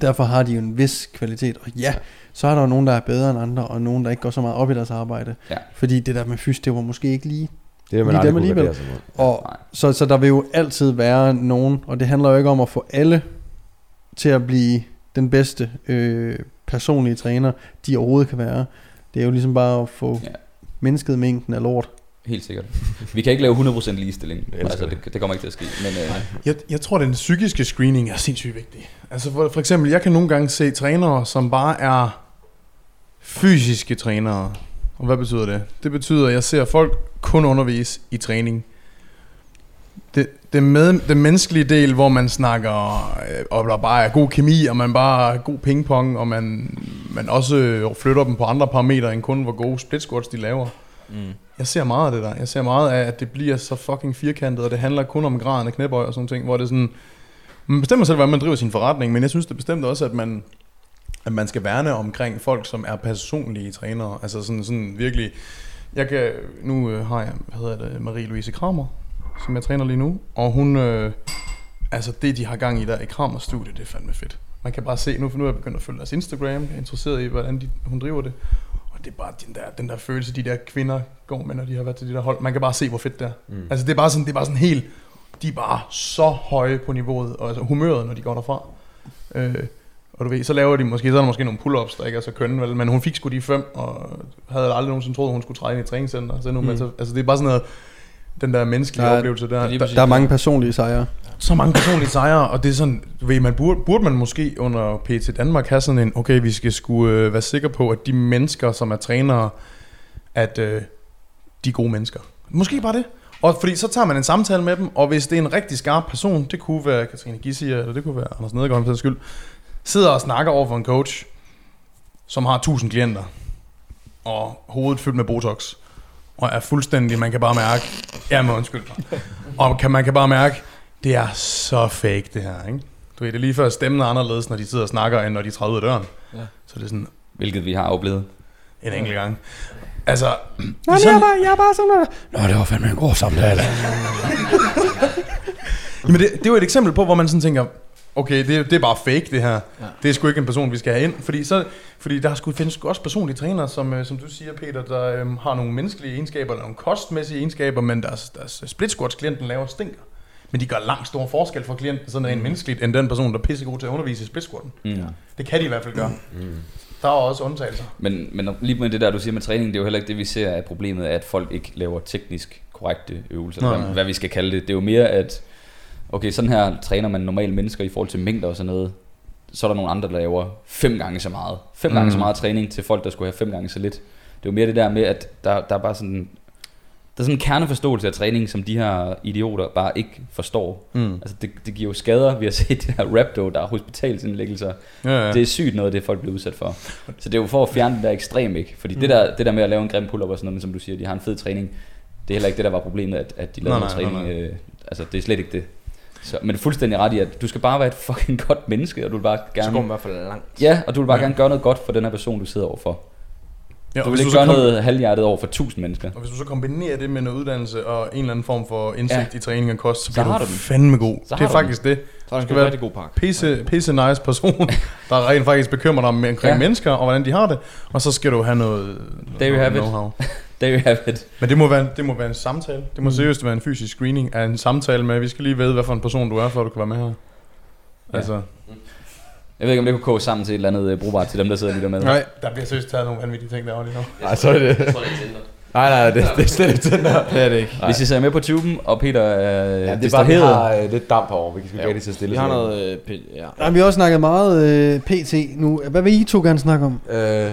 Derfor har de jo en vis kvalitet. Og ja, så er der jo nogen, der er bedre end andre, og nogen, der ikke går så meget op i deres arbejde. Ja. Fordi det der med fys, det var måske ikke lige det, er man lige dem alligevel. sig mod. Og Nej. så, så der vil jo altid være nogen, og det handler jo ikke om at få alle til at blive den bedste øh, personlige træner, de overhovedet kan være. Det er jo ligesom bare at få ja. mindsket mængden af lort. Helt sikkert. Vi kan ikke lave 100% ligestilling. Altså, det. det, det kommer ikke til at ske. Men øh, Jeg, jeg tror, at den psykiske screening er sindssygt vigtig. Altså for, for eksempel, jeg kan nogle gange se trænere, som bare er fysiske trænere. Og hvad betyder det? Det betyder, at jeg ser folk kun undervise i træning. Det, det, med, det menneskelige del, hvor man snakker, øh, og der bare er god kemi, og man bare er god pingpong, og man, man også flytter dem på andre parametre, end kun hvor gode split squats de laver. mm. Jeg ser meget af det der. Jeg ser meget af, at det bliver så fucking firkantet, og det handler kun om graden af knæbøj og sådan ting, hvor det er sådan... Man bestemmer selv, hvordan man driver sin forretning, men jeg synes det bestemt også, at man, at man skal værne omkring folk, som er personlige trænere. Altså sådan, sådan virkelig... Jeg kan, nu øh, har jeg, hvad hedder det, Marie-Louise Kramer, som jeg træner lige nu, og hun, øh, altså det de har gang i der i Kramers studie, det er fandme fedt. Man kan bare se, nu, nu er jeg begyndt at følge deres Instagram, jeg er interesseret i, hvordan de, hun driver det. Det er bare den der, den der følelse, de der kvinder går med, når de har været til de der hold. Man kan bare se, hvor fedt det er. Mm. Altså det er bare sådan, det er bare sådan helt, de er bare så høje på niveauet, og altså humøret, når de går derfra. Øh, og du ved, så laver de måske, så er der måske nogle pull-ups, der ikke er så kønne, vel? men hun fik sgu de fem, og havde aldrig nogensinde troet, hun skulle træne i et træningscenter. Så nu, mm. altså, altså det er bare sådan noget, den der menneskelige Der er- oplevelse der. der. Der er mange personlige sejre så mange personlige sejre, og det er sådan, du ved, man burde, burde man måske under PT Danmark have sådan en, okay, vi skal skulle øh, være sikre på, at de mennesker, som er trænere, at øh, de er gode mennesker. Måske bare det. Og fordi så tager man en samtale med dem, og hvis det er en rigtig skarp person, det kunne være Katrine Gissi, eller det kunne være Anders Nedergaard for skyld, sidder og snakker over for en coach, som har 1000 klienter, og hovedet fyldt med Botox, og er fuldstændig, man kan bare mærke, ja, men undskyld, og kan, man kan bare mærke, det er så fake det her, ikke? Du ved, det er lige før stemmen er anderledes, når de sidder og snakker, end når de træder ud af døren. Ja. Så det er sådan Hvilket vi har oplevet. en enkelt gang. Altså, Nej, men jeg er bare, jeg er bare sådan. Nå, det var fandme en god samtale. Jamen, det, det er jo et eksempel på, hvor man sådan tænker, okay, det, det er bare fake det her. Ja. Det er sgu ikke en person, vi skal have ind. Fordi, så, fordi der skulle findes også personlige trænere, som, øh, som du siger, Peter, der øhm, har nogle menneskelige egenskaber, eller nogle kostmæssige egenskaber, men deres, deres split squats klienten laver stinker. Men de gør langt stor forskel for klienten, sådan rent menneskeligt, end den person, der er pissegod til at undervise i split squatten. Mm. Det kan de i hvert fald gøre. Mm. Der er også undtagelser. Men, men lige med det der, du siger med træning, det er jo heller ikke det, vi ser af problemet, at folk ikke laver teknisk korrekte øvelser, Nej, hvad, nej. hvad vi skal kalde det. Det er jo mere, at okay, sådan her træner man normale mennesker i forhold til mængder og sådan noget. Så er der nogle andre, der laver fem gange så meget. Fem mm. gange så meget træning til folk, der skulle have fem gange så lidt. Det er jo mere det der med, at der, der er bare sådan... Der er sådan en kerneforståelse af træning, som de her idioter bare ikke forstår. Mm. Altså det, det giver jo skader. Vi har set det her Rapdo, der er hospitalsindlæggelser. Ja, ja. Det er sygt noget det, folk bliver udsat for. Så det er jo for at fjerne det der ekstrem, ikke? Fordi mm. det, der, det der med at lave en grim pull-up og sådan noget, men som du siger, de har en fed træning, det er heller ikke det, der var problemet, at, at de lavede Nej, nej, træning. nej, Øh, altså, det er slet ikke det. Så, men fuldstændig ret i, at du skal bare være et fucking godt menneske, og du vil bare Så går man gerne... i hvert fald langt. Ja, og du vil bare Ja. gerne gøre noget godt for den her person, du sidder overfor. Ja, Du vil ikke så gøre kom- noget halvhjertet over for tusind mennesker. Og hvis du så kombinerer det med noget uddannelse og en eller anden form for indsigt ja. I træning og kost, så Så bliver har du du den. fandme god. Så det er du faktisk det. Så det skal en være- rigtig god pakke. Pisse, pisse nice person, der rent faktisk bekymrer dig om omkring ja. Mennesker og hvordan de har det. Og så skal du have noget, There you have it. know-how. There you have it. Men det må, være, det må være en samtale. Det må mm. seriøst være en fysisk screening af en samtale med, vi skal lige vide, hvad for en person du er, før du kan være med her. Ja. Ja. Altså, Jeg ved ikke, om det kunne koge sammen til et eller andet øh, brugbart til dem, der sidder og lytter med. nej, der bliver seriøst taget nogle vanvittige ting derovre lige nu. Nej, så er det. Jeg tror, det er Tinder. Nej, nej, det, det er slet ikke den der. Det er det ikke. Hvis I ser med på tuben, og Peter er Ja, ja, det er bare, har øh, lidt damp herovre. Vi kan sgu ikke rigtig så stille. Vi har noget... Øh, p- ja. Nej, vi har også snakket meget øh, PT nu. Hvad vil I to gerne snakke om? Øh,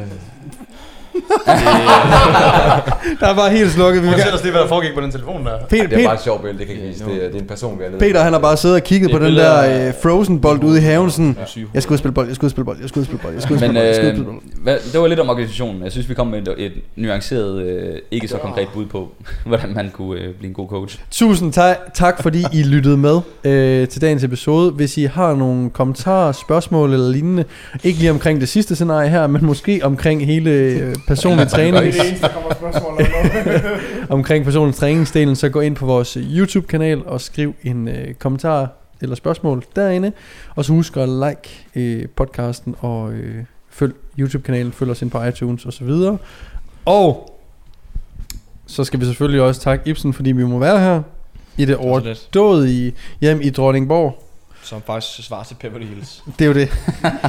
Der er bare helt slukket. Vi gerne... os lige, hvad der foregik på den telefon der. Peter, det er Peter, bare et sjovt billede, det kan jeg ikke vise. Det, er- det er en person, vi har Peter, han har bare siddet og kigget på den der øh, frozen bold ude i haven. Sådan, jeg skal ud og spille bold, jeg skal ud og spille bold, jeg skal ud og spille bold, jeg skal ud og spille Men bold, jeg øh, spille bold. hvad, det var lidt om organisationen. Jeg synes, vi kom med et, et nuanceret, øh, ikke så konkret bud på, hvordan man kunne øh, blive en god coach. Tusind tak, tak fordi I lyttede med øh, til dagens episode. Hvis I har nogle kommentarer, spørgsmål eller lignende, ikke lige omkring det sidste scenarie her, men måske omkring hele øh, personlig træning, Det er det eneste, der kommer spørgsmål omkring personlig træningsdelen, så gå ind på vores øh, YouTube-kanal og skriv en øh, kommentar eller spørgsmål derinde. Og så husk at like øh, podcasten og øh, følg YouTube-kanalen, følg os ind på iTunes og så videre. Og så skal vi selvfølgelig også takke Ibsen, fordi vi må være her i det overdådige hjem i Dronningborg. Som faktisk svarer til Beverly Hills. Det er jo det.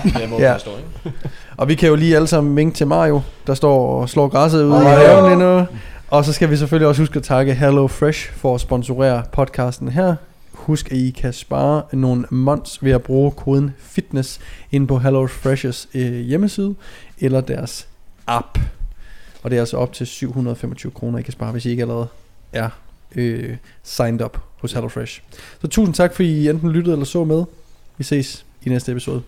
Det er må Ja. forstå, ikke? Og vi kan jo lige alle sammen vinke til Mario, der står og slår græsset ude i haven lige nu. Og så skal vi selvfølgelig også huske at takke Hello Fresh for at sponsorere podcasten her. Husk, at I kan spare nogle months ved at bruge koden FITNESS ind på Hello Fresh's øh, hjemmeside eller deres app. Og det er altså op til 725 kroner, I kan spare, hvis I ikke allerede er øh, signed up hos HelloFresh. Så tusind tak, fordi I enten lyttede eller så med. Vi ses i næste episode.